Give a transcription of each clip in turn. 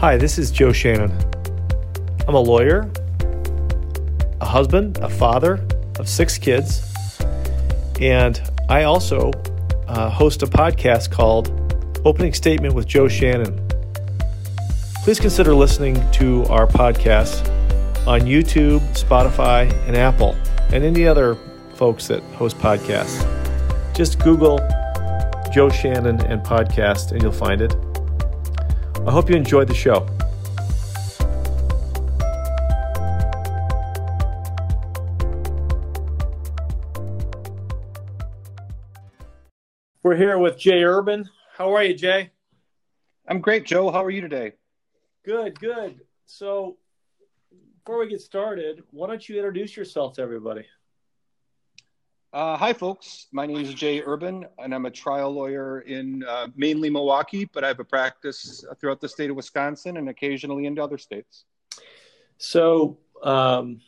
Hi, this is Joe Shannon. I'm a lawyer, a husband, a father of six kids, and I also uh, host a podcast called Opening Statement with Joe Shannon. Please consider listening to our podcast on YouTube, Spotify, and Apple, and any other folks that host podcasts. Just Google Joe Shannon and podcast, and you'll find it. I hope you enjoyed the show. We're here with Jay Urban. How are you, Jay? I'm great, Joe. How are you today? Good, good. So, before we get started, why don't you introduce yourself to everybody? Uh, hi, folks. My name is Jay Urban, and I'm a trial lawyer in uh, mainly Milwaukee, but I have a practice throughout the state of Wisconsin and occasionally into other states. So, um,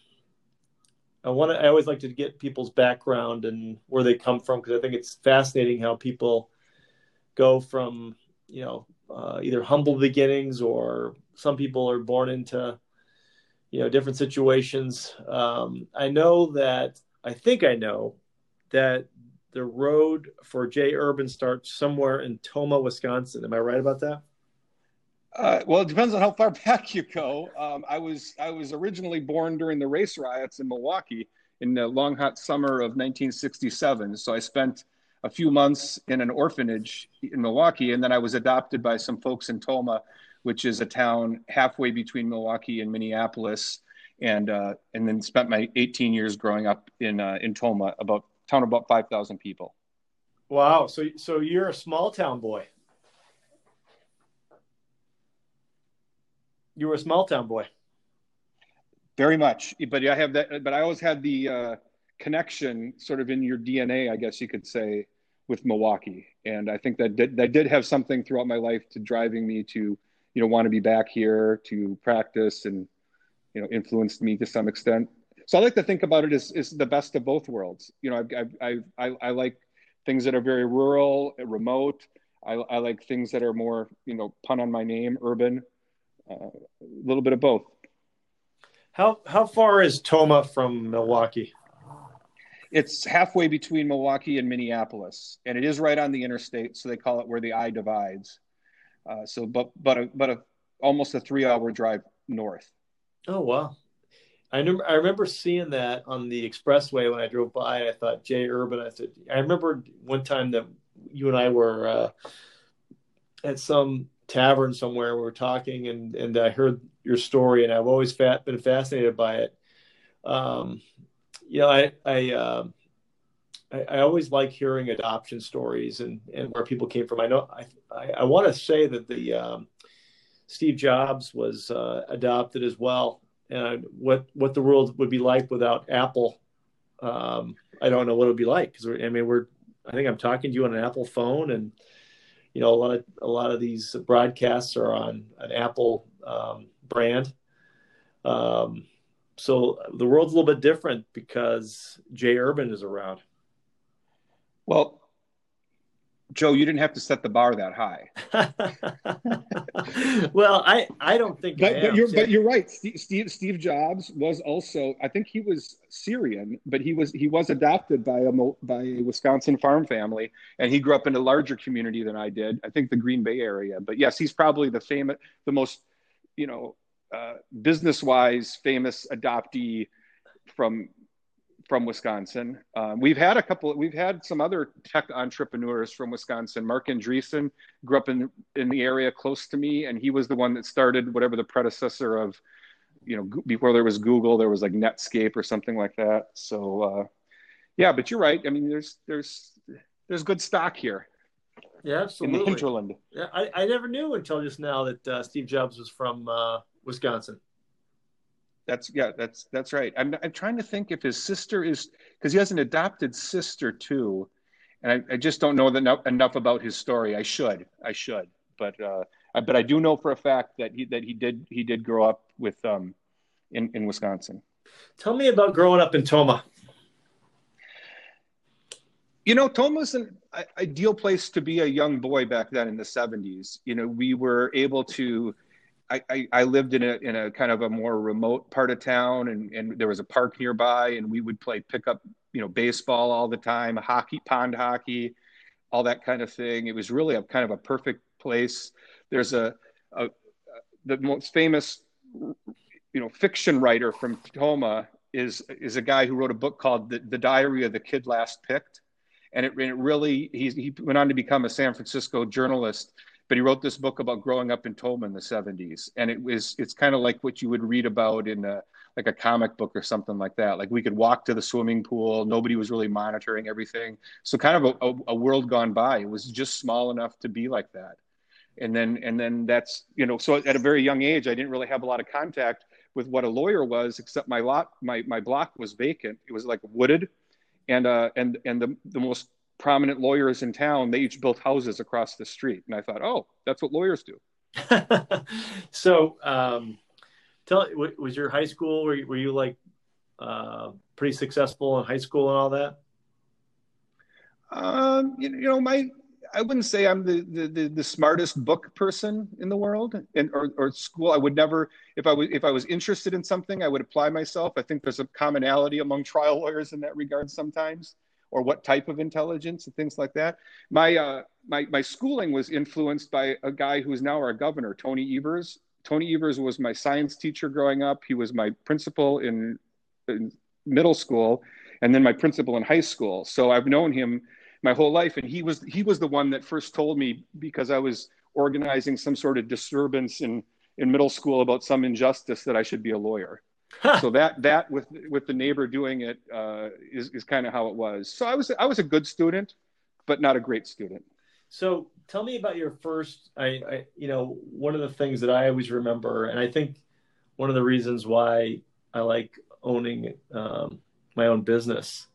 I want to. I always like to get people's background and where they come from because I think it's fascinating how people go from you know uh, either humble beginnings or some people are born into you know different situations. Um, I know that I think I know that the road for Jay Urban starts somewhere in Tomah, Wisconsin. Am I right about that? Uh, well, it depends on how far back you go. Um, I was I was originally born during the race riots in Milwaukee in the long hot summer of 1967. So I spent a few months in an orphanage in Milwaukee, and then I was adopted by some folks in Tomah, which is a town halfway between Milwaukee and Minneapolis, and uh, and then spent my 18 years growing up in uh, in Tomah, about town about 5,000 people. Wow. So, so you're a small town boy. You were a small town boy. Very much, but I have that. But I always had the uh, connection, sort of in your DNA, I guess you could say, with Milwaukee, and I think that did, that did have something throughout my life to driving me to, you know, want to be back here to practice, and you know, influenced me to some extent so I like to think about it as, as the best of both worlds. You know, I, I, I, I like things that are very rural, remote. I, I, like things that are more, you know, pun on my name, urban. Uh, a little bit of both. How how far is Tomah from Milwaukee? It's halfway between Milwaukee and Minneapolis, and it is right on the interstate, so they call it where the I divides. Uh, so, but but a, but a, almost a three hour drive north. Oh wow! I remember I remember seeing that on the expressway when I drove by. I thought Jay Urban. I said I remember one time that you and I were uh, at some tavern somewhere. We were talking, and and I heard your story, and I've always fat, been fascinated by it. Um, you know, I I, uh, I, I always like hearing adoption stories and and where people came from. I know I I, I want to say that the um, Steve Jobs was uh, adopted as well and what what the world would be like without Apple. Um, I don't know what it would be like because I mean we're I think I'm talking to you on an Apple phone, and you know a lot of a lot of these broadcasts are on an Apple um, brand. Um, so the world's a little bit different because Jay Urban is around. Well, Joe, you didn't have to set the bar that high. well, I, I don't think. But, but you're but you're right. Steve Steve Jobs was also I think he was Syrian, but he was he was adopted by a by a Wisconsin farm family, and he grew up in a larger community than I did. I think the Green Bay area. But yes, he's probably the famous, the most, you know, uh, business wise famous adoptee from from Wisconsin. Um, we've had a couple. We've had some other tech entrepreneurs from Wisconsin. Marc Andreessen grew up in in the area close to me, and he was the one that started whatever the predecessor of, you know, before there was Google, there was like Netscape or something like that. So, uh, yeah, but you're right. I mean, there's there's there's good stock here. Yeah, absolutely. In the hinterland. Yeah, I, I never knew until just now that uh, Steve Jobs was from uh, Wisconsin. That's yeah, that's that's right. I'm I'm trying to think if his sister is because he has an adopted sister too, and I, I just don't know enough, enough about his story. I should, I should, but uh, I, but I do know for a fact that he that he did he did grow up with um in in Wisconsin. Tell me about growing up in Tomah. You know, Tomah's an ideal place to be a young boy back then in the 70s. You know, we were able to I, I, lived in a in a kind of a more remote part of town, and, and there was a park nearby, and we would play pickup, you know, baseball all the time, hockey, pond hockey, all that kind of thing. It was really a kind of a perfect place. There's a, a the most famous, you know, fiction writer from Tomah is is a guy who wrote a book called The, the Diary of the Kid Last Picked, and it, it really he he went on to become a San Francisco journalist. But he wrote this book about growing up in Tomah in the 70s, and it was it's kind of like what you would read about in a like a comic book or something like that. Like we could walk to the swimming pool, nobody was really monitoring everything, so kind of a, a, a world gone by. It was just small enough to be like that and then and then that's you know so at a very young age i didn't really have a lot of contact with what a lawyer was, except my lot, my, my block was vacant. It was like wooded, and uh, and and the the most prominent lawyers in town, they each built houses across the street, and I thought, oh, that's what lawyers do. so, um, tell was your high school? Were you, were you like uh, pretty successful in high school and all that? Um, you, you know, my I wouldn't say I'm the, the, the, the, smartest book person in the world and, or, or school. I would never, if I was, if I was interested in something, I would apply myself. I think there's a commonality among trial lawyers in that regard sometimes, or what type of intelligence and things like that. My, uh, my, my schooling was influenced by a guy who's now our governor, Tony Evers. Tony Evers was my science teacher growing up. He was my principal in, in middle school and then my principal in high school. So I've known him my whole life. And he was he was the one that first told me because I was organizing some sort of disturbance in in middle school about some injustice that I should be a lawyer. So that that with with the neighbor doing it uh, is is kind of how it was. So I was I was a good student, but not a great student. So tell me about your first. I, I you know one of the things that I always remember, and I think one of the reasons why I like owning um, my own business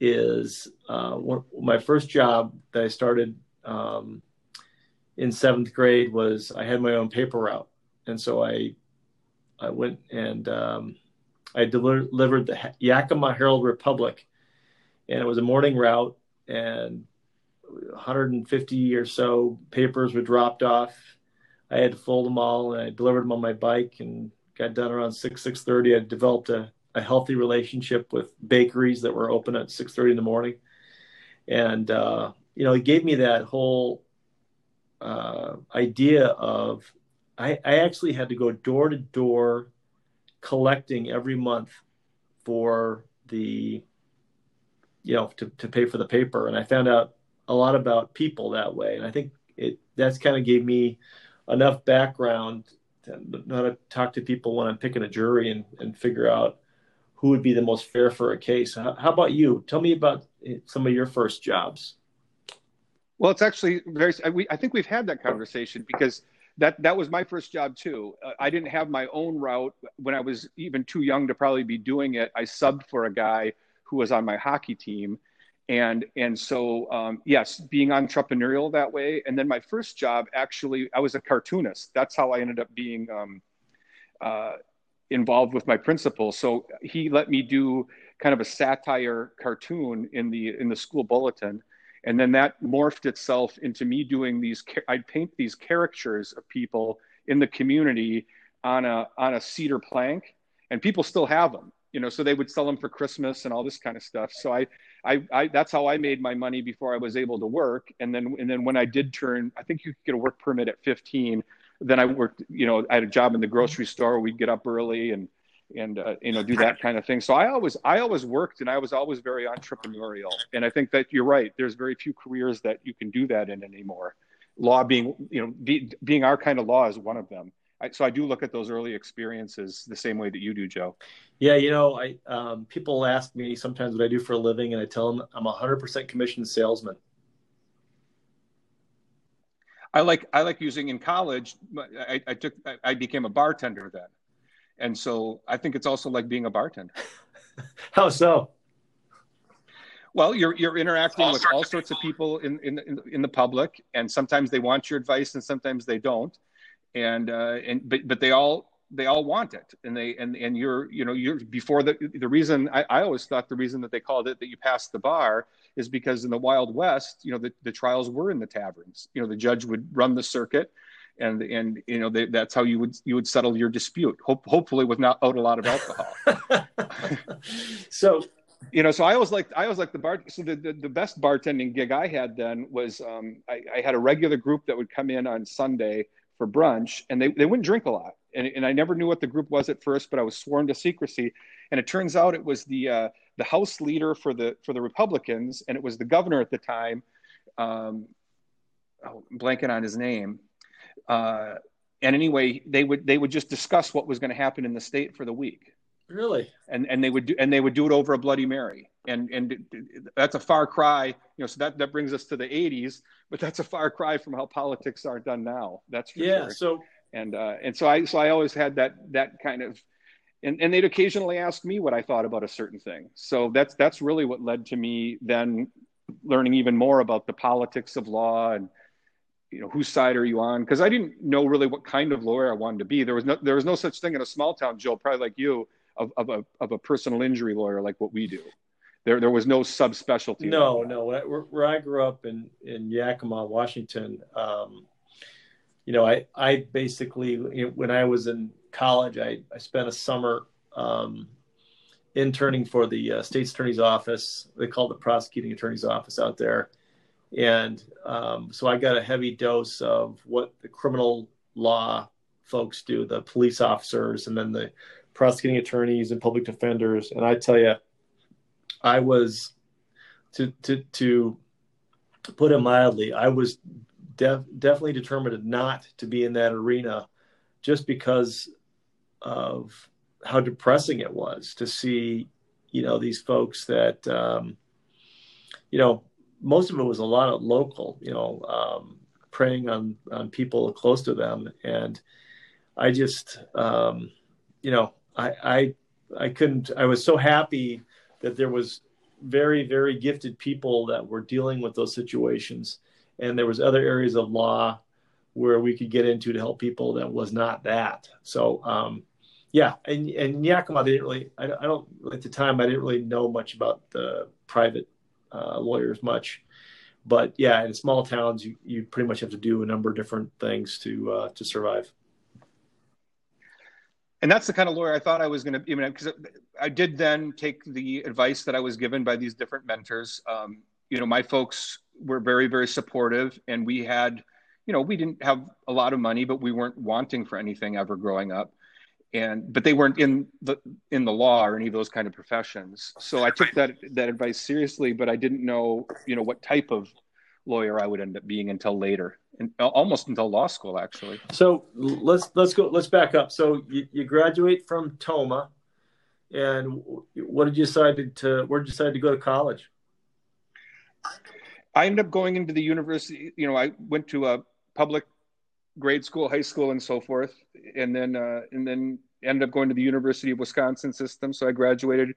is uh, one, my first job that I started um, in seventh grade was I had my own paper route, and so I I went and um, I delivered the Yakima Herald Republic, and it was a morning route, and 150 or so papers were dropped off. I had to fold them all, and I delivered them on my bike, and got done around six six thirty. I developed a a healthy relationship with bakeries that were open at 6.30 in the morning and uh, you know it gave me that whole uh, idea of I, I actually had to go door to door collecting every month for the you know to, to pay for the paper and i found out a lot about people that way and i think it that's kind of gave me enough background to know to talk to people when i'm picking a jury and, and figure out who would be the most fair for a case. How, how about you? Tell me about eh, some of your first jobs. Well, it's actually very. I think we've had that conversation because that that was my first job too. Uh, I didn't have my own route when I was even too young to probably be doing it. I subbed for a guy who was on my hockey team, and and so um, yes, being entrepreneurial that way. And then my first job actually, I was a cartoonist. That's how I ended up being um, uh, involved with my principal. So he let me do kind of a satire cartoon in the in the school bulletin, and then that morphed itself into me doing these. I'd paint these caricatures of people in the community on a on a cedar plank, and people still have them. You know, so they would sell them for Christmas and all this kind of stuff. So I, I, I that's how I made my money before I was able to work. And then and then when I did turn, I think you could get a work permit at 15 then I worked, you know, I had a job in the grocery store. We'd get up early and, and, uh, you know, do that kind of thing. So I always, I always worked and I was always very entrepreneurial. And I think that you're right. There's very few careers that you can do that in anymore. Law being, you know, be, being our kind of law is one of them. I, so I do look at those early experiences the same way that you do, Joe. Yeah, you know, I um, people ask me sometimes what I do for a living, and I tell them I'm a hundred percent commissioned salesman. I like I like using in college. I, I took I became a bartender then, and so I think it's also like being a bartender. How so? Well, you're you're interacting all with all sorts of people in, in in in the public, and sometimes they want your advice, and sometimes they don't, and uh, and but but they all they all want it and they and and you're you know you're before the the reason I, I always thought the reason that they called it that you passed the bar is because in the wild west you know the, the trials were in the taverns you know the judge would run the circuit and and you know they, that's how you would you would settle your dispute. Hope, hopefully without a lot of alcohol. so you know, so I always like I always like the bar. So the, the, the best bartending gig I had then was um, I, I, had a regular group that would come in on Sunday for brunch, and they, they wouldn't drink a lot. And, and I never knew what the group was at first, but I was sworn to secrecy. And it turns out it was the uh, the House leader for the for the Republicans, and it was the governor at the time. Um, oh, I'm blanking on his name. Uh, and anyway, they would they would just discuss what was going to happen in the state for the week. Really? And and they would do and they would do it over a Bloody Mary. And and that's a far cry, you know. So that that brings us to the '80s, but that's a far cry from how politics are done now. That's yeah. Sure. So and uh, and so I so I always had that that kind of, and and they'd occasionally ask me what I thought about a certain thing. So that's that's really what led to me then learning even more about the politics of law and you know whose side are you on? Because i didn't know really what kind of lawyer i wanted to be. There was no there was no such thing in a small town joe probably like you of, of a of a personal injury lawyer like what we do. There there was no subspecialty no no. Where, where, i grew up in in yakima washington um, you know i i basically when i was in college i i spent a summer um, interning for the uh, state's attorney's office. They called the prosecuting attorney's office out there and um, so I got a heavy dose of what the criminal law folks do, the police officers, and then the prosecuting attorneys and public defenders. And I tell you, I was to to to put it mildly, I was def- definitely determined not to be in that arena, just because of how depressing it was to see, you know, these folks that, um, you know, most of it was a lot of local, you know, um, preying on on people close to them, and I just, um, you know, I, I I couldn't. I was so happy that there was very very gifted people that were dealing with those situations, and there was other areas of law where we could get into to help people that was not that. So. Um, yeah, and and Yakima, they didn't really. I, I don't at the time. I didn't really know much about the private uh, lawyers much. But yeah, in small towns, you, you pretty much have to do a number of different things to uh, to survive. And that's the kind of lawyer I thought I was going to be, because I did then take the advice that I was given by these different mentors. Um, you know, my folks were very, very supportive, and we had, you know, we didn't have a lot of money, but we weren't wanting for anything ever growing up and but they weren't in the in the law or any of those kind of professions. So i took that that advice seriously but i didn't know you know what type of lawyer i would end up being until later and uh, almost until law school actually. So let's let's go let's back up. So you, you graduate from Tomah and what did you decide to where did you decide to go to college? I ended up going into the university you know i went to a public grade school, high school, and so forth, and then uh, and then ended up going to the University of Wisconsin system. So I graduated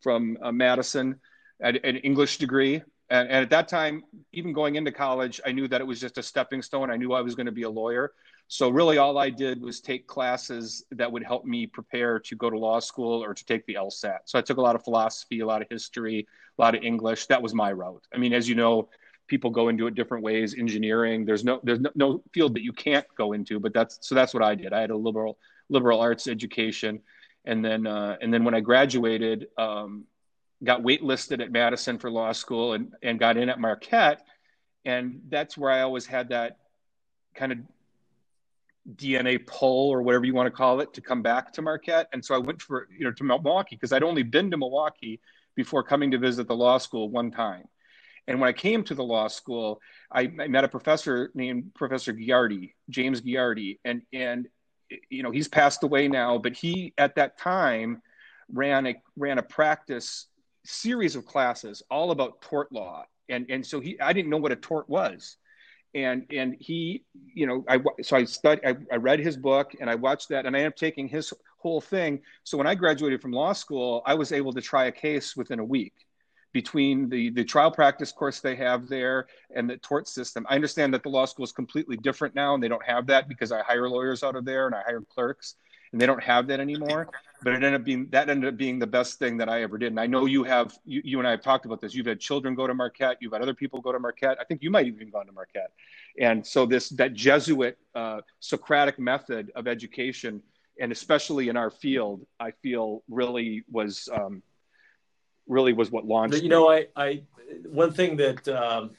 from uh, Madison at an English degree. And, and, at that time, even going into college, I knew that it was just a stepping stone. I knew I was going to be a lawyer. So really, all I did was take classes that would help me prepare to go to law school or to take the LSAT. So I took a lot of philosophy, a lot of history, a lot of English. That was my route. I mean, as you know, people go into it different ways engineering there's no there's no, no, field that you can't go into but that's so that's what i did. I had a liberal liberal arts education. And then uh, and then when i graduated um, got waitlisted at madison for law school and and got in at marquette and that's where i always had that kind of dna pull or whatever you want to call it to come back to marquette. And so i went for you know to milwaukee because i'd only been to milwaukee before coming to visit the law school one time and when I came to the law school, I, I met a professor named Professor Ghiardi, James Ghiardi, and and you know he's passed away now, but he at that time ran a ran a practice series of classes all about tort law, and and so he I didn't know what a tort was, and and he you know I so I studied I, I read his book and I watched that and I ended up taking his whole thing. So when I graduated from law school, I was able to try a case within a week between the, the trial practice course they have there and the tort system. I understand that the law school is completely different now and they don't have that because I hire lawyers out of there and I hire clerks. and they don't have that anymore. But it ended up being that ended up being the best thing that I ever did. And I know you have you, you and I have talked about this. You've had children go to Marquette. You've had other people go to Marquette. I think you might even gone to Marquette. And so this that Jesuit uh, Socratic method of education, and especially in our field, I feel really was um, really was what launched. You know, I, I one thing that um,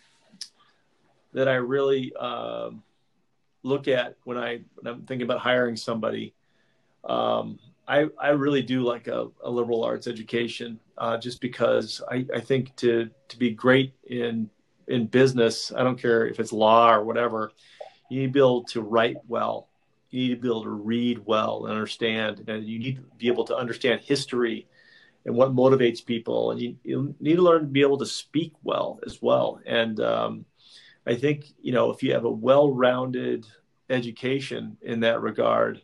that I really uh, look at when I when I'm thinking about hiring somebody, um, I I really do like a, a liberal arts education, uh, just because I, I think to to be great in in business, I don't care if it's law or whatever, you need to be able to write well. You need to be able to read well and understand, and you need to be able to understand history and what motivates people. And you, you need to learn to be able to speak well as well. And um, I think you know if you have a well-rounded education in that regard,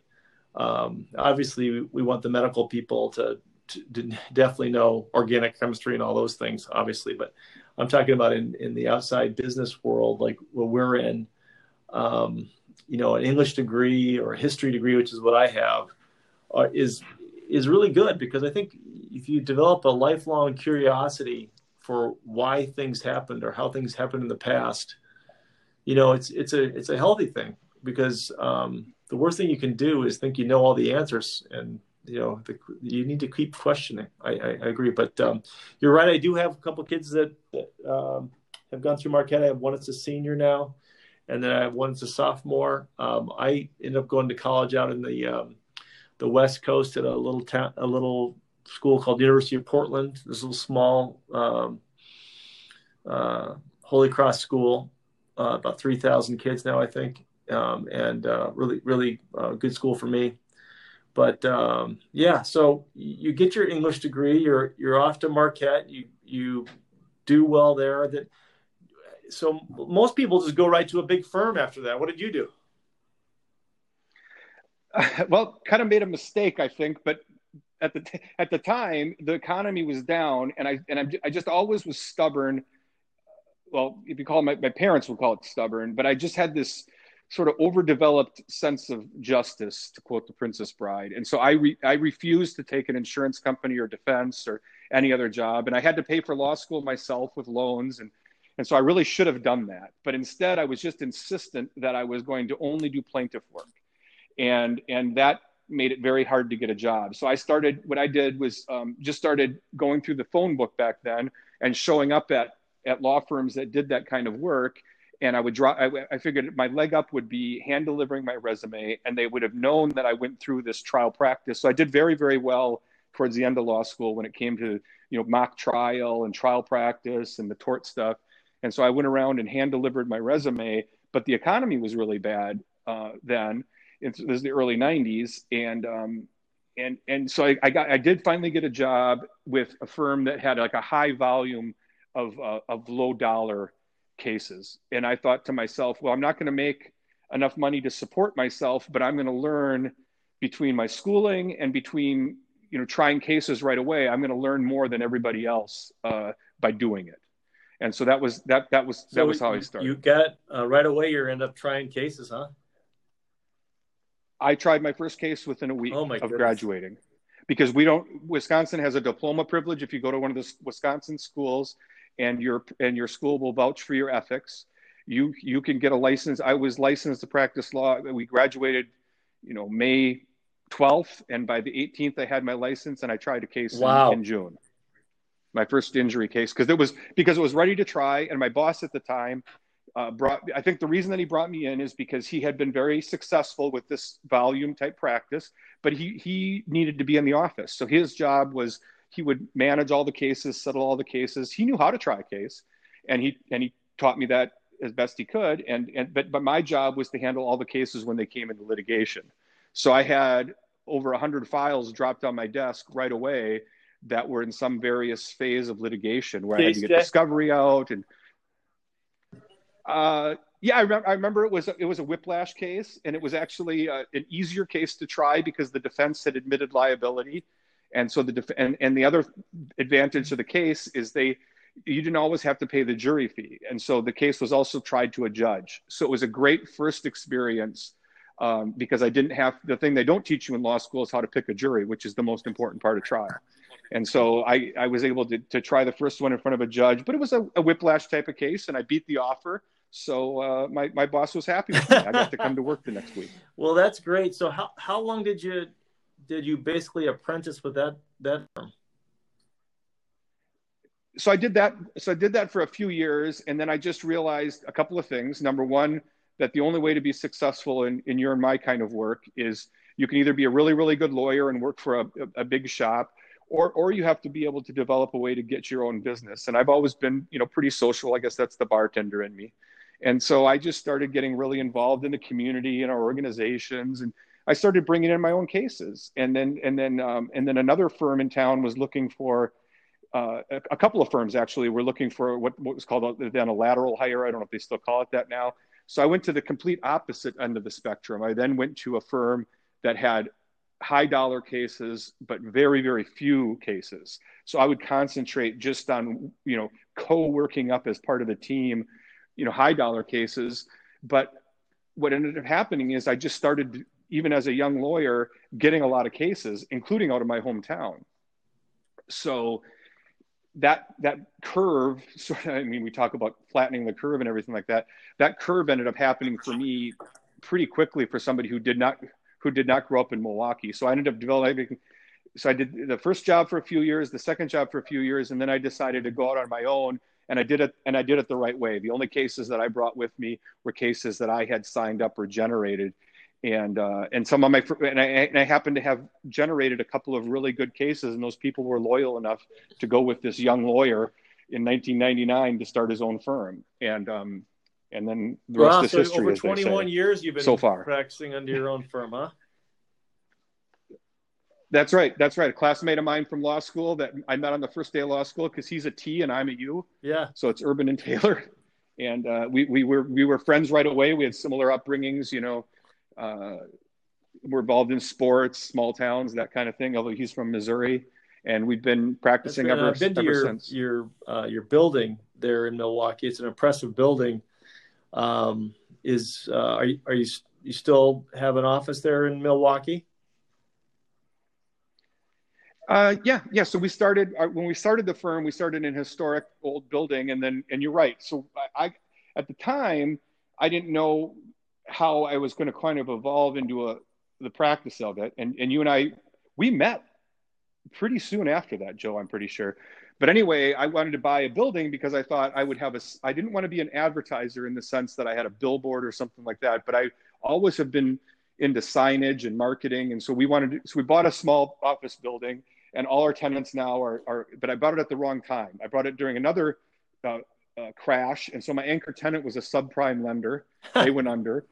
um, obviously we, we, want the medical people to, to, to, definitely know organic chemistry and all those things, obviously. But I'm talking about in in the outside business world, like what we're in. Um, you know, an English degree or a history degree, which is what I have, uh, is is really good because I think if you develop a lifelong curiosity for why things happened or how things happened in the past, you know, it's it's a it's a healthy thing because um, the worst thing you can do is think you know all the answers, and you know the, you need to keep questioning. I, I, I agree, but um, you're right. I do have a couple kids that, that um, have gone through Marquette. I have one that's a senior now, and then I have one that's a sophomore. Um, I ended up going to college out in the um, the West Coast at a little town, a little school called University of Portland. This little small um, uh, Holy Cross school, uh, about three thousand kids now, I think, um, and uh, really, really uh, good school for me. But um, yeah, so you get your English degree, you're you're off to Marquette, you you do well there. That so most people just go right to a big firm after that. What did you do? well, kind of made a mistake, I think, but at the t- at the time the economy was down, and I and I, I just always was stubborn. Well, if you call my, my parents would call it stubborn, but I just had this sort of overdeveloped sense of justice, to quote the Princess Bride, and so I re- I refused to take an insurance company or defense or any other job, and I had to pay for law school myself with loans and. And so I really should have done that. But instead, I was just insistent that I was going to only do plaintiff work. And, and that made it very hard to get a job. So I started, what I did was um, just started going through the phone book back then and showing up at, at law firms that did that kind of work. And I would draw, I, I figured my leg up would be hand delivering my resume, and they would have known that I went through this trial practice. So I did very, very well towards the end of law school when it came to, you know, mock trial and trial practice and the tort stuff. And so I went around and hand delivered my resume, but the economy was really bad uh, then it is the early 90s and um, and and so I, I, got I did finally get a job with a firm that had like a high volume of uh, of low dollar cases. And I thought to myself well I'm not going to make enough money to support myself but I'm going to learn between my schooling and between you know trying cases right away I'm going to learn more than everybody else uh, by doing it. And so that was that that was that was how I started. you got uh, right away you end up trying cases huh I tried my first case within a week oh of goodness. graduating. Because we don't Wisconsin has a diploma privilege. If you go to one of the Wisconsin schools and your and your school will vouch for your ethics you you can get a license. I was licensed to practice law. We graduated you know May 12th and by the 18th I had my license and I tried a case wow. in, in June. My first injury case because it was because it was ready to try and my boss at the time uh, brought i think the reason that he brought me in is because he had been very successful with this volume type practice but he he needed to be in the office. So his job was he would manage all the cases settle all the cases. He knew how to try a case and he and he taught me that as best he could. And and but but my job was to handle all the cases when they came into litigation. So i had over 100 files dropped on my desk right away that were in some various phase of litigation where i had to get discovery out and uh, yeah, I, I, remember it was it was a whiplash case, and it was actually uh, an easier case to try because the defense had admitted liability, and so the def- and and the other advantage of the case is they you didn't always have to pay the jury fee, and so the case was also tried to a judge. So it was a great first experience um, because I didn't have the thing they don't teach you in law school is how to pick a jury, which is the most important part of trial. And so I, I was able to, to try the first one in front of a judge, but it was a, a whiplash type of case, and I beat the offer. So uh, my, my boss was happy with me. I got to come to work the next week. Well, that's great. So how, how long did you did you basically apprentice with that that firm? So I did that. So I did that for a few years, and then I just realized a couple of things. Number one, that the only way to be successful in, in your and my kind of work is you can either be a really really good lawyer and work for a, a big shop or or you have to be able to develop a way to get your own business. And i've always been you know pretty social. I guess that's the bartender in me. And so i just started getting really involved in the community and our organizations. And i started bringing in my own cases. And then and then um, and then another firm in town was looking for uh, a, a, couple of firms actually were looking for what, what was called then a lateral hire. I don't know if they still call it that now. So i went to the complete opposite end of the spectrum. I then went to a firm that had high dollar cases, but very, very few cases. So I would concentrate just on, you know, co-working up as part of the team, you know, high dollar cases. But what ended up happening is I just started, even as a young lawyer, getting a lot of cases, including out of my hometown. So that that curve, sort of, I mean, we talk about flattening the curve and everything like that. That curve ended up happening for me pretty quickly for somebody who did not who did not grow up in Milwaukee. So I ended up developing. So I did the first job for a few years, the second job for a few years, and then I decided to go out on my own. And I did it, and I did it the right way. The only cases that I brought with me were cases that I had signed up or generated, and uh, and some of my and I, and I happened to have generated a couple of really good cases, and those people were loyal enough to go with this young lawyer in 1999 to start his own firm. And um, and then the rest is so history. Over 21 years, you've been so far practicing under your own firm, huh? That's right. That's right. A classmate of mine from law school that I met on the first day of law school because he's a T and I'm a U. Yeah. So it's Urban and Taylor, and uh, we we were we were friends right away. We had similar upbringings. You know, uh, we're involved in sports, small towns, that kind of thing. Although he's from Missouri, and we've been practicing been, ever, I've been to your, since. Your uh, your building there in Milwaukee. It's an impressive building. Um, is uh, are you, are you you still have an office there in Milwaukee? Uh, yeah, yeah. So we started uh, when we started the firm. We started in historic old building, and then and you're right. So I, I at the time I didn't know how I was going to kind of evolve into a the practice of it. And and you and I we met pretty soon after that, Joe. I'm pretty sure. But anyway, I wanted to buy a building because I thought I would have a. I didn't want to be an advertiser in the sense that I had a billboard or something like that. But I always have been into signage and marketing, and so we wanted. To, so we bought a small office building, and all our tenants now are. are but I bought it at the wrong time. I bought it during another uh, uh, crash, and so my anchor tenant was a subprime lender. They went under.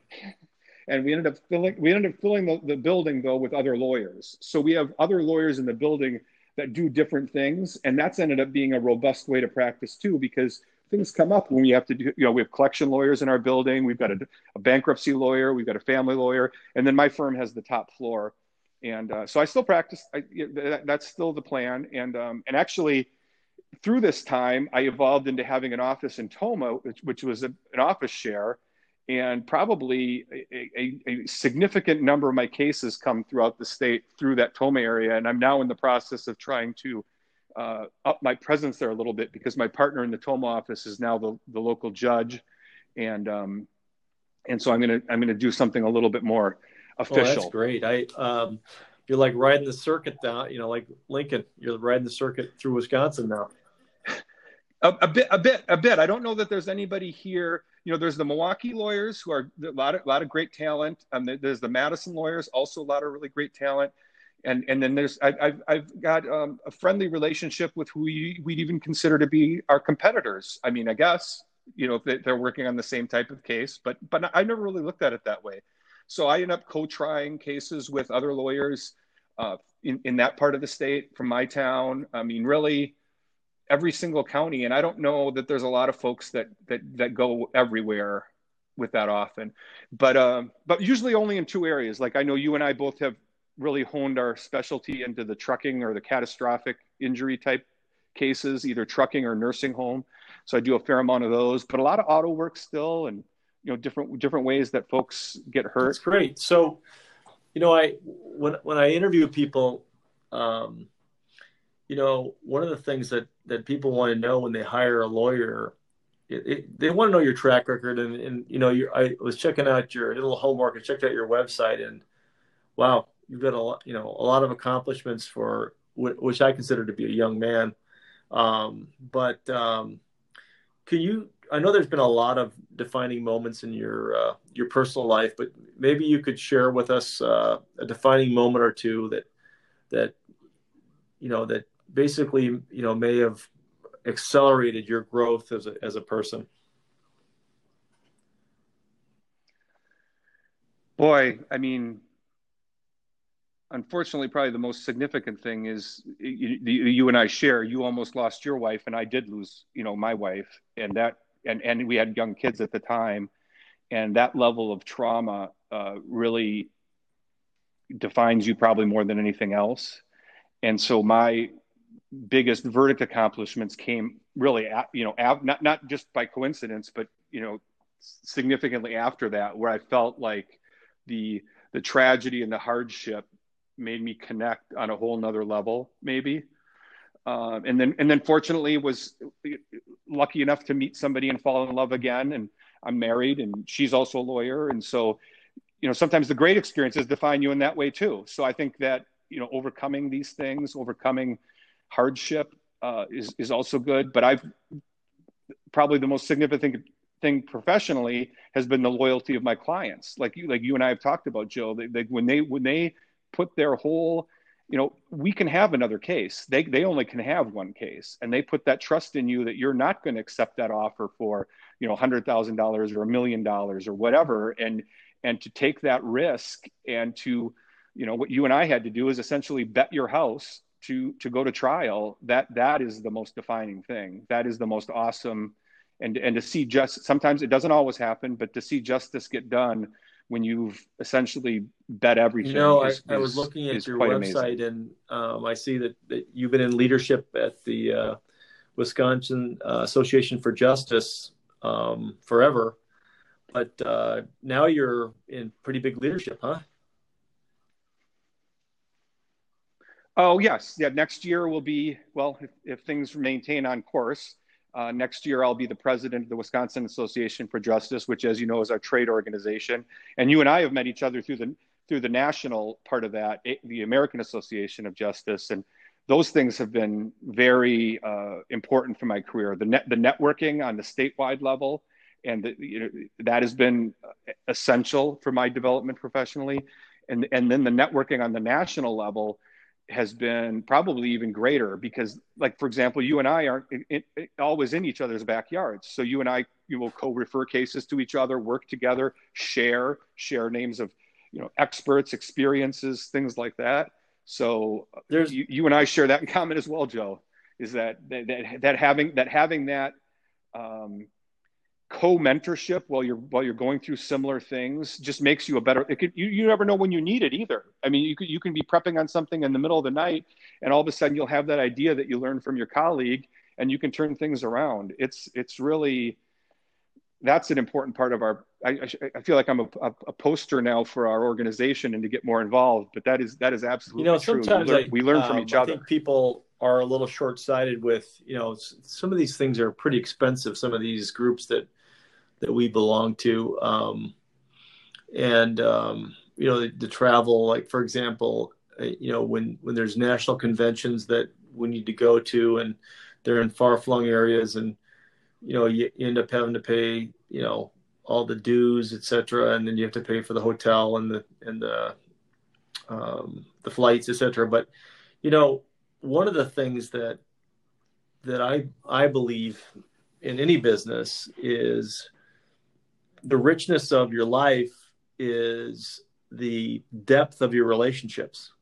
and we ended up filling we ended up filling the, the building though with other lawyers so we have other lawyers in the building that do different things. And that's ended up being a robust way to practice too, because things come up when we have to do, you know, we have collection lawyers in our building, we've got a, a bankruptcy lawyer, we've got a family lawyer, and then my firm has the top floor. And uh, so I still practice. I, that, that's still the plan. And um, and actually, through this time, I evolved into having an office in Tomah, which, which was a, an office share, and probably a, a, a, significant number of my cases come throughout the state through that Tomah area. And I'm now in the process of trying to uh, up my presence there a little bit because my partner in the Tomah office is now the, the local judge. And, um, and so I'm going to, I'm going to do something a little bit more official. Oh, that's great. I, um, you're like riding the circuit down, you know, like Lincoln, you're riding the circuit through Wisconsin now. A, a, bit, a bit, a bit. I don't know that there's anybody here. You know, there's the Milwaukee lawyers who are a lot of, a lot of great talent. Um, there's the Madison lawyers, also a lot of really great talent. And and then there's I, have I've got um, a friendly relationship with who we, we'd even consider to be our competitors. I mean, I guess you know they, they're working on the same type of case, but but I never really looked at it that way. So I end up co-trying cases with other lawyers uh, in in that part of the state from my town. I mean, really every single county and i don't know that there's a lot of folks that that that go everywhere with that often but um but usually only in two areas like i know you and i both have really honed our specialty into the trucking or the catastrophic injury type cases either trucking or nursing home so i do a fair amount of those but a lot of auto work still and you know different different ways that folks get hurt. That's great. So, you know, I when when I interview people, um, you know, one of the things that that people want to know when they hire a lawyer, it, it, they want to know your track record. And, and you know, I was checking out your little homework. I checked out your website, and wow, you've got a lot, you know, a lot of accomplishments for which I consider to be a young man. Um, but um, can you? I know there's been a lot of defining moments in your uh, your personal life, but maybe you could share with us uh, a defining moment or two that that you know that basically you know may have accelerated your growth as a as a person. Boy, I mean, unfortunately, probably the most significant thing is you, you, and I share. You almost lost your wife, and I did lose, you know, my wife, and that, and and we had young kids at the time, and that level of trauma uh, really defines you probably more than anything else. And so my biggest verdict accomplishments came really, you know, not not just by coincidence, but you know, significantly after that, where I felt like the the tragedy and the hardship made me connect on a whole nother level maybe. Um, and then and then fortunately was lucky enough to meet somebody and fall in love again and i'm married and she's also a lawyer. And so you know sometimes the great experiences define you in that way too. So i think that you know overcoming these things overcoming hardship uh, is is also good but i've probably the most significant thing professionally has been the loyalty of my clients. Like you like you and i have talked about joe they, they when they when they put their whole you know we can have another case. They they only can have one case and they put that trust in you that you're not going to accept that offer for you know $100,000 or a million dollars or whatever and and to take that risk and to you know what you and I had to do is essentially bet your house to to go to trial that that is the most defining thing that is the most awesome and and to see just sometimes it doesn't always happen but to see justice get done when you've essentially bet everything. You know, is, I, I, was looking at your website amazing. and um, I see that, that, you've been in leadership at the uh, Wisconsin uh, Association for Justice um, forever, but uh, now you're in pretty big leadership, huh? Oh yes, yeah. Next year will be well if, if things maintain on course. Uh, next year, I'll be the president of the Wisconsin Association for Justice, which, as you know, is our trade organization. And you and I have met each other through the through the national part of that, the American Association of Justice, and those things have been very uh, important for my career. The net, the networking on the statewide level, and the, you know, that has been essential for my development professionally. And and then the networking on the national level has been probably even greater because like for example you and i aren't in, in, always in each other's backyards. So you and i you will co-refer cases to each other work together share share names of you know experts experiences things like that. So there's you, you and i share that in common as well joe is that that, that, that having that having that um, co-mentorship while you're while you're going through similar things just makes you a better it could, you, you never know when you need it either. I mean you could you can be prepping on something in the middle of the night and all of a sudden you'll have that idea that you learned from your colleague and you can turn things around. It's it's really that's an important part of our i, I feel like i'm a, a, poster now for our organization and to get more involved but that is that is absolutely you know sometimes we learn, I, we learn um, from each I other. think people are a little short-sighted with you know some of these things are pretty expensive some of these groups that that we belong to. Um, and um, you know the, the, travel, like for example, uh, you know when when there's national conventions that we need to go to, and they're in far-flung areas, and you know you, you end up having to pay you know all the dues, etc., and then you have to pay for the hotel and the and the um, the flights, etc. But you know one of the things that that I I believe in any business is the richness of your life is the depth of your relationships.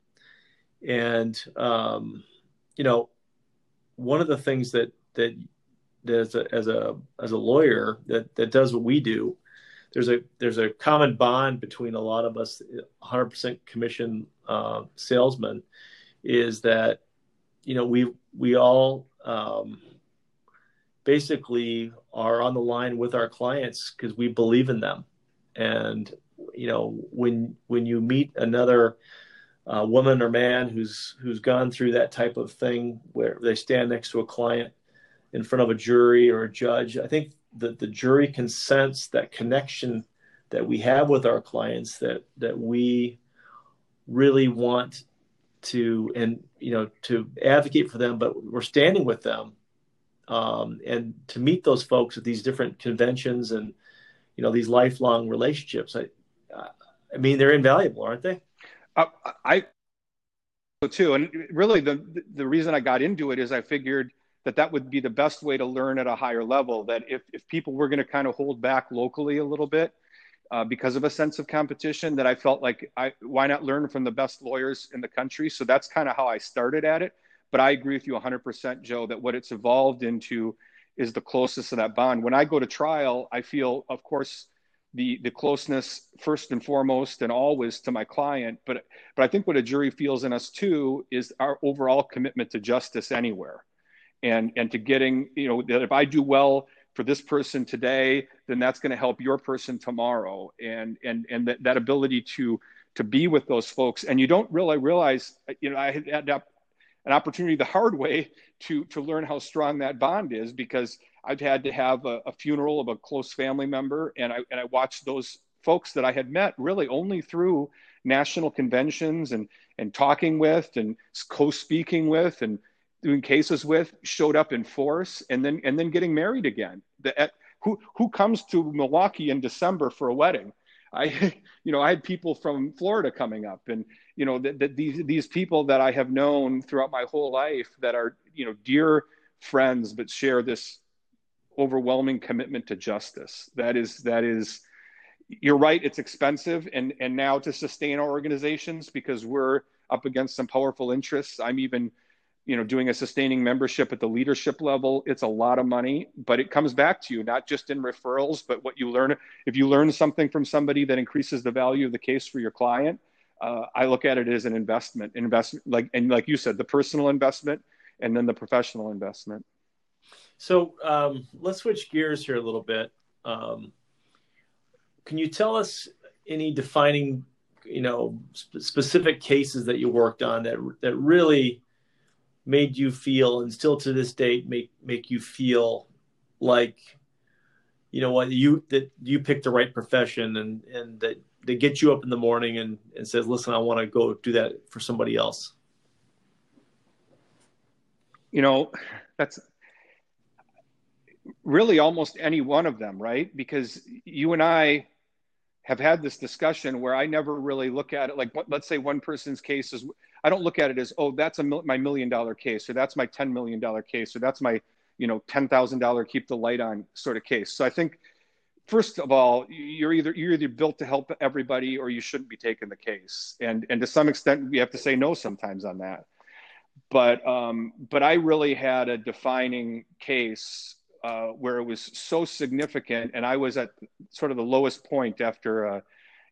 And um, you know one of the things that that that as a as a as a lawyer that that does what we do there's a there's a common bond between a lot of us 100% commission uh, salesmen is that you know we we all um, basically are on the line with our clients because we believe in them. And you know, when when you meet another uh, woman or man who's who's gone through that type of thing, where they stand next to a client in front of a jury or a judge, I think that the jury can sense that connection that we have with our clients that that we really want to and you know to advocate for them but we're standing with them um, and to meet those folks at these different conventions and you know these lifelong relationships i i mean they're invaluable aren't they uh, i too and really the the reason i got into it is i figured that that would be the best way to learn at a higher level that if, if people were going to kind of hold back locally a little bit uh, because of a sense of competition that I felt like I why not learn from the best lawyers in the country. So that's kind of how I started at it. But I agree with you 100%, Joe, that what it's evolved into is the closest to that bond. When I go to trial, I feel, of course, the the closeness first and foremost and always to my client. But but I think what a jury feels in us too is our overall commitment to justice anywhere, and and to getting you know that if I do well for this person today, then that's going to help your person tomorrow. And and and that, that ability to to be with those folks. And you don't really realize, you know, I had, had an opportunity the hard way to to learn how strong that bond is because I've had to have a, a funeral of a close family member, and I and I watched those folks that I had met really only through national conventions and and talking with and co-speaking with and doing cases with showed up in force and then and then getting married again. The, who who comes to milwaukee in december for a wedding i you know i had people from florida coming up and you know that, that these these people that i have known throughout my whole life that are you know dear friends but share this overwhelming commitment to justice. That is that is you're right it's expensive and and now to sustain our organizations because we're up against some powerful interests. I'm even you know doing a sustaining membership at the leadership level it's a lot of money but it comes back to you not just in referrals but what you learn. If you learn something from somebody that increases the value of the case for your client uh, i look at it as an investment investment like and like you said the personal investment and then the professional investment. So um, let's switch gears here a little bit. Um, can you tell us any defining you know sp- specific cases that you worked on that that really made you feel and still to this date make make you feel like you know what you that you picked the right profession and and that they get you up in the morning and and says listen i want to go do that for somebody else. You know that's really almost any one of them right? Because you and i have had this discussion where i never really look at it like let's say one person's case is I don't look at it as, oh, that's a mil- my million dollar case, or that's my $10 million case, or that's my, you know, $10,000 keep the light on sort of case. So I think, first of all, you're either, you're either built to help everybody or you shouldn't be taking the case. And, and to some extent, we have to say no sometimes on that. But, um, but I really had a defining case uh, where it was so significant, and I was at sort of the lowest point after, uh,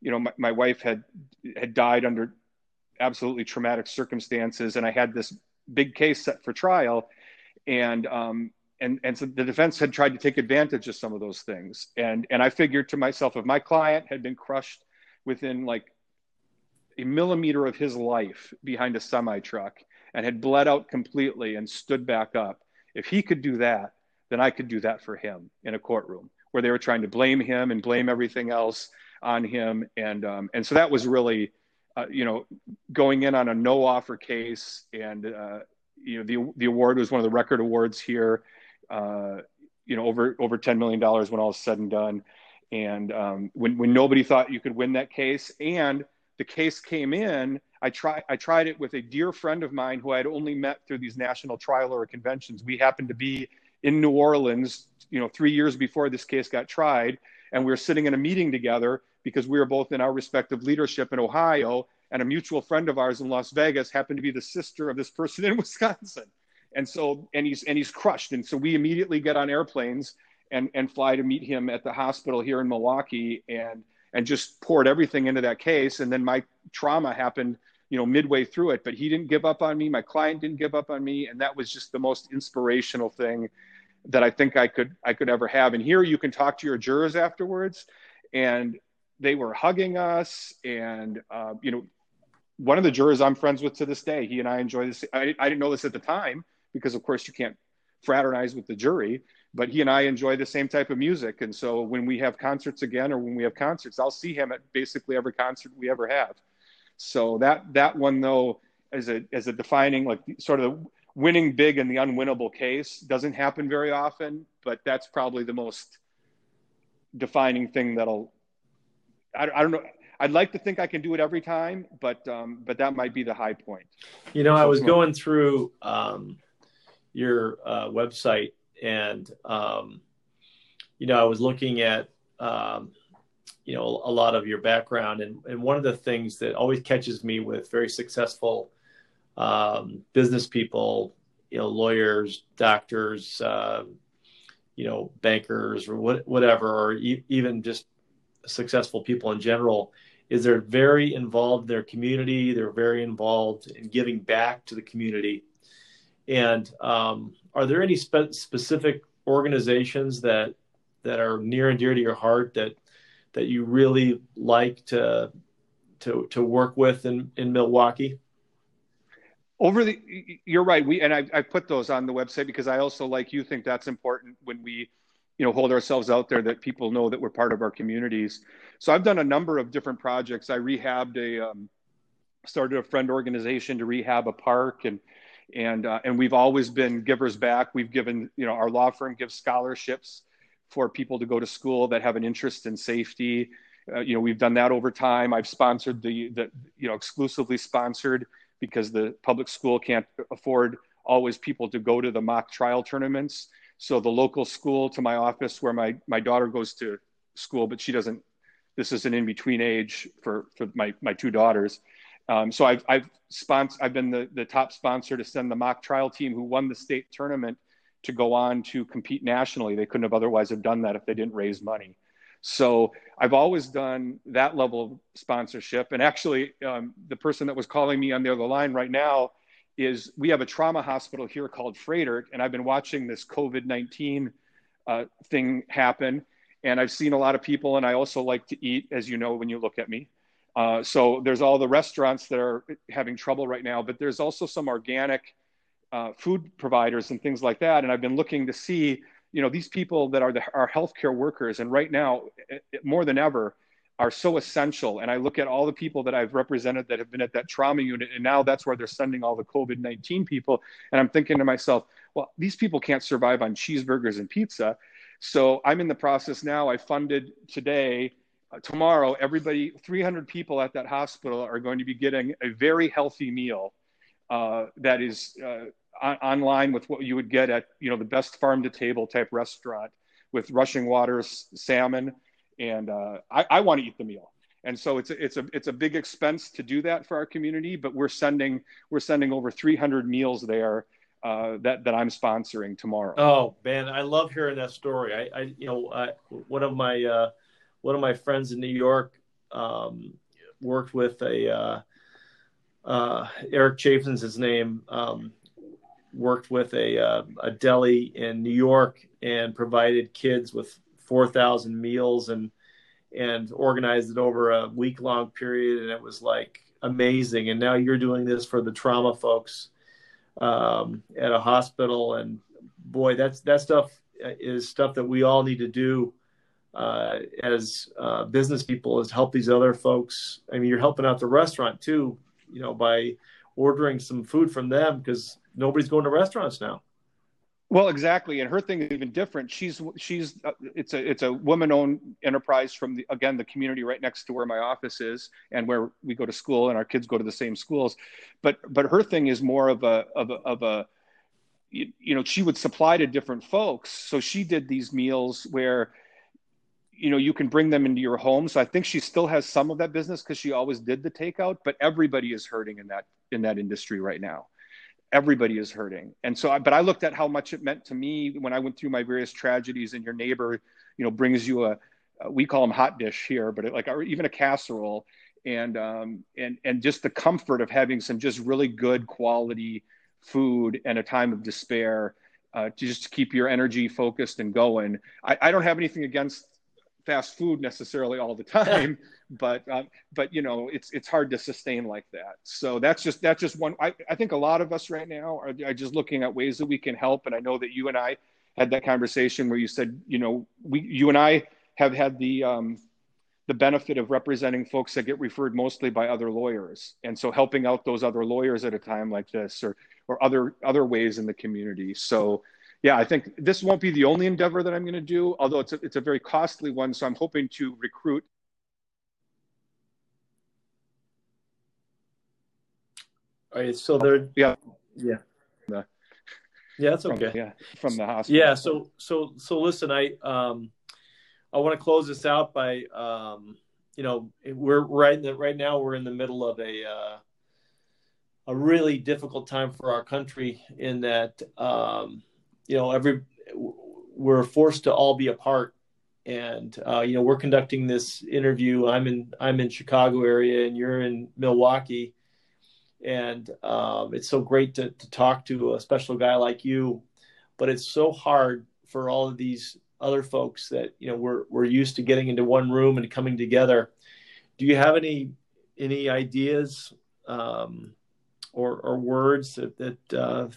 you know, my, my wife had had died under absolutely traumatic circumstances, and I had this big case set for trial, and um, and and so the defense had tried to take advantage of some of those things, and and I figured to myself, if my client had been crushed within like a millimeter of his life behind a semi truck and had bled out completely and stood back up, if he could do that, then I could do that for him in a courtroom where they were trying to blame him and blame everything else on him, and um, and so that was really uh, you know, going in on a no offer case, and uh, you know the the award was one of the record awards here. Uh, you know, over over ten million dollars when all is said and done, and um, when when nobody thought you could win that case, and the case came in. I tried I tried it with a dear friend of mine who I had only met through these national trial or conventions. We happened to be in New Orleans, you know, three years before this case got tried, and we were sitting in a meeting together because we were both in our respective leadership in Ohio, and a mutual friend of ours in Las Vegas happened to be the sister of this person in Wisconsin. And so, and he's and he's crushed. And so we immediately get on airplanes and and fly to meet him at the hospital here in Milwaukee, and and just poured everything into that case. And then my trauma happened, you know, midway through it. But he didn't give up on me. My client didn't give up on me, and that was just the most inspirational thing that I think I could I could ever have. And here you can talk to your jurors afterwards, and they were hugging us, and uh, you know, one of the jurors I'm friends with to this day. He and I enjoy this. I, I didn't know this at the time because, of course, you can't fraternize with the jury. But he and I enjoy the same type of music, and so when we have concerts again, or when we have concerts, I'll see him at basically every concert we ever have. So that that one though, as a as a defining like sort of the winning big in the unwinnable case doesn't happen very often, but that's probably the most defining thing that'll. I, I don't know. I'd like to think I can do it every time, but um, but that might be the high point. You know, so I was going through um, your uh, website, and um, you know, I was looking at um, you know a lot of your background, and and one of the things that always catches me with very successful um, business people, you know, lawyers, doctors, uh, you know, bankers, or what, whatever, or e- even just successful people in general, is they're very involved in their community. They're very involved in giving back to the community. And um, are there any spe- specific organizations that that are near and dear to your heart that that you really like to to to work with in in Milwaukee? over the you're right we and I, I put those on the website because i also like you think that's important when we you know hold ourselves out there that people know that we're part of our communities. So i've done a number of different projects. I rehabbed a um, started a friend organization to rehab a park and and uh, and we've always been givers back. We've given you know our law firm gives scholarships for people to go to school that have an interest in safety. Uh, you know we've done that over time. I've sponsored the the you know exclusively sponsored because the public school can't afford always people to go to the mock trial tournaments. So the local school to my office where my, my daughter goes to school, but she doesn't, this is an in-between age for, for my, my two daughters. Um, so I've, I've sponsored, I've been the, the top sponsor to send the mock trial team who won the state tournament to go on to compete nationally. They couldn't have otherwise have done that if they didn't raise money. So I've always done that level of sponsorship. And actually, um, the person that was calling me on the other line right now is we have a trauma hospital here called Froedtert, and I've been watching this COVID 19 uh, thing happen. And I've seen a lot of people, and I also like to eat, as you know, when you look at me. Uh, so there's all the restaurants that are having trouble right now, but there's also some organic uh, food providers and things like that. And I've been looking to see you know these people that are the, our healthcare workers and right now more than ever are so essential. And i look at all the people that i've represented that have been at that trauma unit and now that's where they're sending all the covid-19 people. And i'm thinking to myself well these people can't survive on cheeseburgers and pizza. So i'm in the process now. I funded today uh, tomorrow everybody 300 people at that hospital are going to be getting a very healthy meal uh, that is uh, on, online with what you would get at you know the best farm to table type restaurant with rushing waters salmon and uh, I, I want to eat the meal and so it's a, it's a it's a big expense to do that for our community but we're sending we're sending over 300 meals there uh, that that I'm sponsoring tomorrow. Oh man, I love hearing that story. I, I you know I, one of my uh, one of my friends in New York um, worked with a uh, uh Eric Chafin's his name. Um, worked with a, uh, a deli in New York and provided kids with 4,000 meals and and organized it over a week long period and it was like amazing and now you're doing this for the trauma folks um, at a hospital and boy that's that stuff is stuff that we all need to do uh, as uh, business people is help these other folks i mean you're helping out the restaurant too you know by ordering some food from them because nobody's going to restaurants now. Well, exactly, and her thing is even different. She's she's uh, it's a it's a woman-owned enterprise from the again the community right next to where my office is and where we go to school and our kids go to the same schools. But but her thing is more of a of a, of a you, you know she would supply to different folks. So she did these meals where you know you can bring them into your home so i think she still has some of that business because she always did the takeout but everybody is hurting in that in that industry right now everybody is hurting and so I, but i looked at how much it meant to me when i went through my various tragedies and your neighbor you know brings you a, we call them hot dish here but it, like or even a casserole and um and and just the comfort of having some just really good quality food and a time of despair uh, to just keep your energy focused and going. I, I, don't have anything against fast food necessarily all the time, but uh, but you know it's it's hard to sustain like that. So that's just that's just one. I, I think a lot of us right now are, are just looking at ways that we can help, and I know that you and I had that conversation where you said you know we you and I have had the um, the benefit of representing folks that get referred mostly by other lawyers and so helping out those other lawyers at a time like this or or other other ways in the community so yeah i think this won't be the only endeavor that i'm going to do although it's a, it's a very costly one so i'm hoping to recruit All right, so there yeah. Yeah. The, yeah that's okay. from, yeah from the hospital. Yeah so so so listen i um I want to close this out by, um, you know, we're right the, right now we're in the middle of a uh, a really difficult time for our country in that, um, you know, every we're forced to all be apart, and uh, you know, we're conducting this interview. I'm in I'm in Chicago area, and you're in Milwaukee, and um, it's so great to, to talk to a special guy like you, but it's so hard for all of these other folks that you know we're we're used to getting into one room and coming together. Do you have any any ideas um, or or words that, that uh,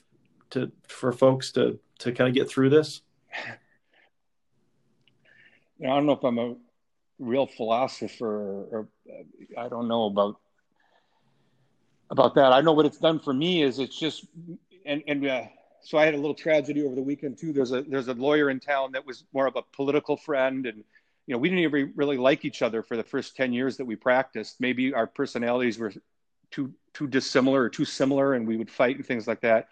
to for folks to to kind of get through this? I don't know if I'm a real philosopher or I don't know about about that. I know what it's done for me is it's just and and uh, so I had a little tragedy over the weekend too. There's a there's a lawyer in town that was more of a political friend, and you know we didn't even really like each other for the first ten years that we practiced. Maybe our personalities were too too dissimilar or too similar, and we would fight and things like that.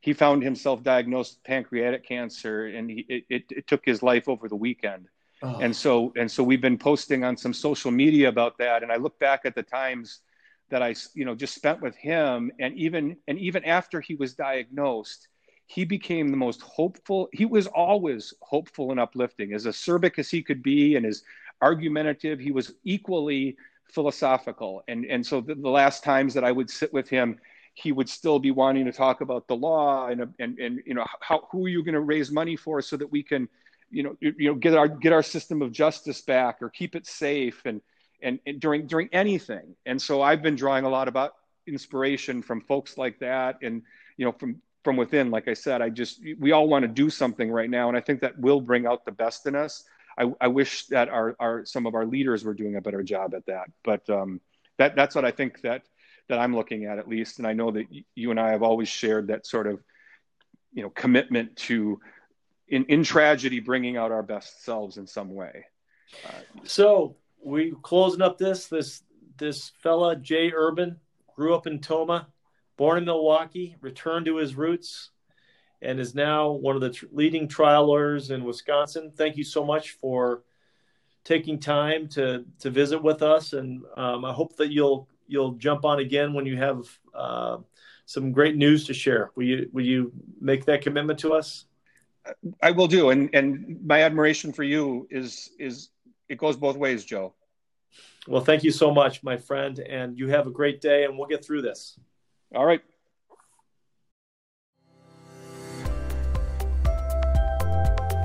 He found himself diagnosed with pancreatic cancer, and he, it, it, it took his life over the weekend. Oh. And so and so we've been posting on some social media about that. And I look back at the times that I you know just spent with him, and even and even after he was diagnosed he became the most hopeful. He was always hopeful and uplifting, as acerbic as he could be, and as argumentative. He was equally philosophical. And and so the, the, last times that I would sit with him, he would still be wanting to talk about the law and and and you know how who are you going to raise money for so that we can, you know you, know get our get our system of justice back or keep it safe and and, and during during anything. And so I've been drawing a lot about inspiration from folks like that and you know from from within. Like i said i just we all want to do something right now and i think that will bring out the best in us. I, I wish that our, our some of our leaders were doing a better job at that. But um, that that's what i think that that i'm looking at at least and i know that you and i have always shared that sort of you know commitment to in in tragedy bringing out our best selves in some way uh, so we closing up this this this fella jay urban grew up in Tomah, born in Milwaukee, returned to his roots, and is now one of the tr- leading trial lawyers in Wisconsin. Thank you so much for taking time to to visit with us, and um, I hope that you'll you'll jump on again when you have uh, some great news to share. Will you will you make that commitment to us? I will do, and and my admiration for you is is it goes both ways, Joe. Well, thank you so much, my friend, and you have a great day, and we'll get through this. All right.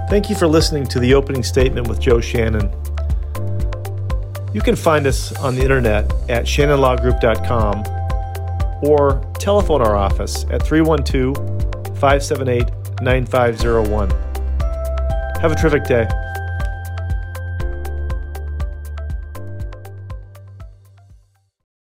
Thank you for listening to the opening statement with Joe Shannon. You can find us on the internet at shannonlawgroup.com or telephone our office at 312 578 9501. Have a terrific day.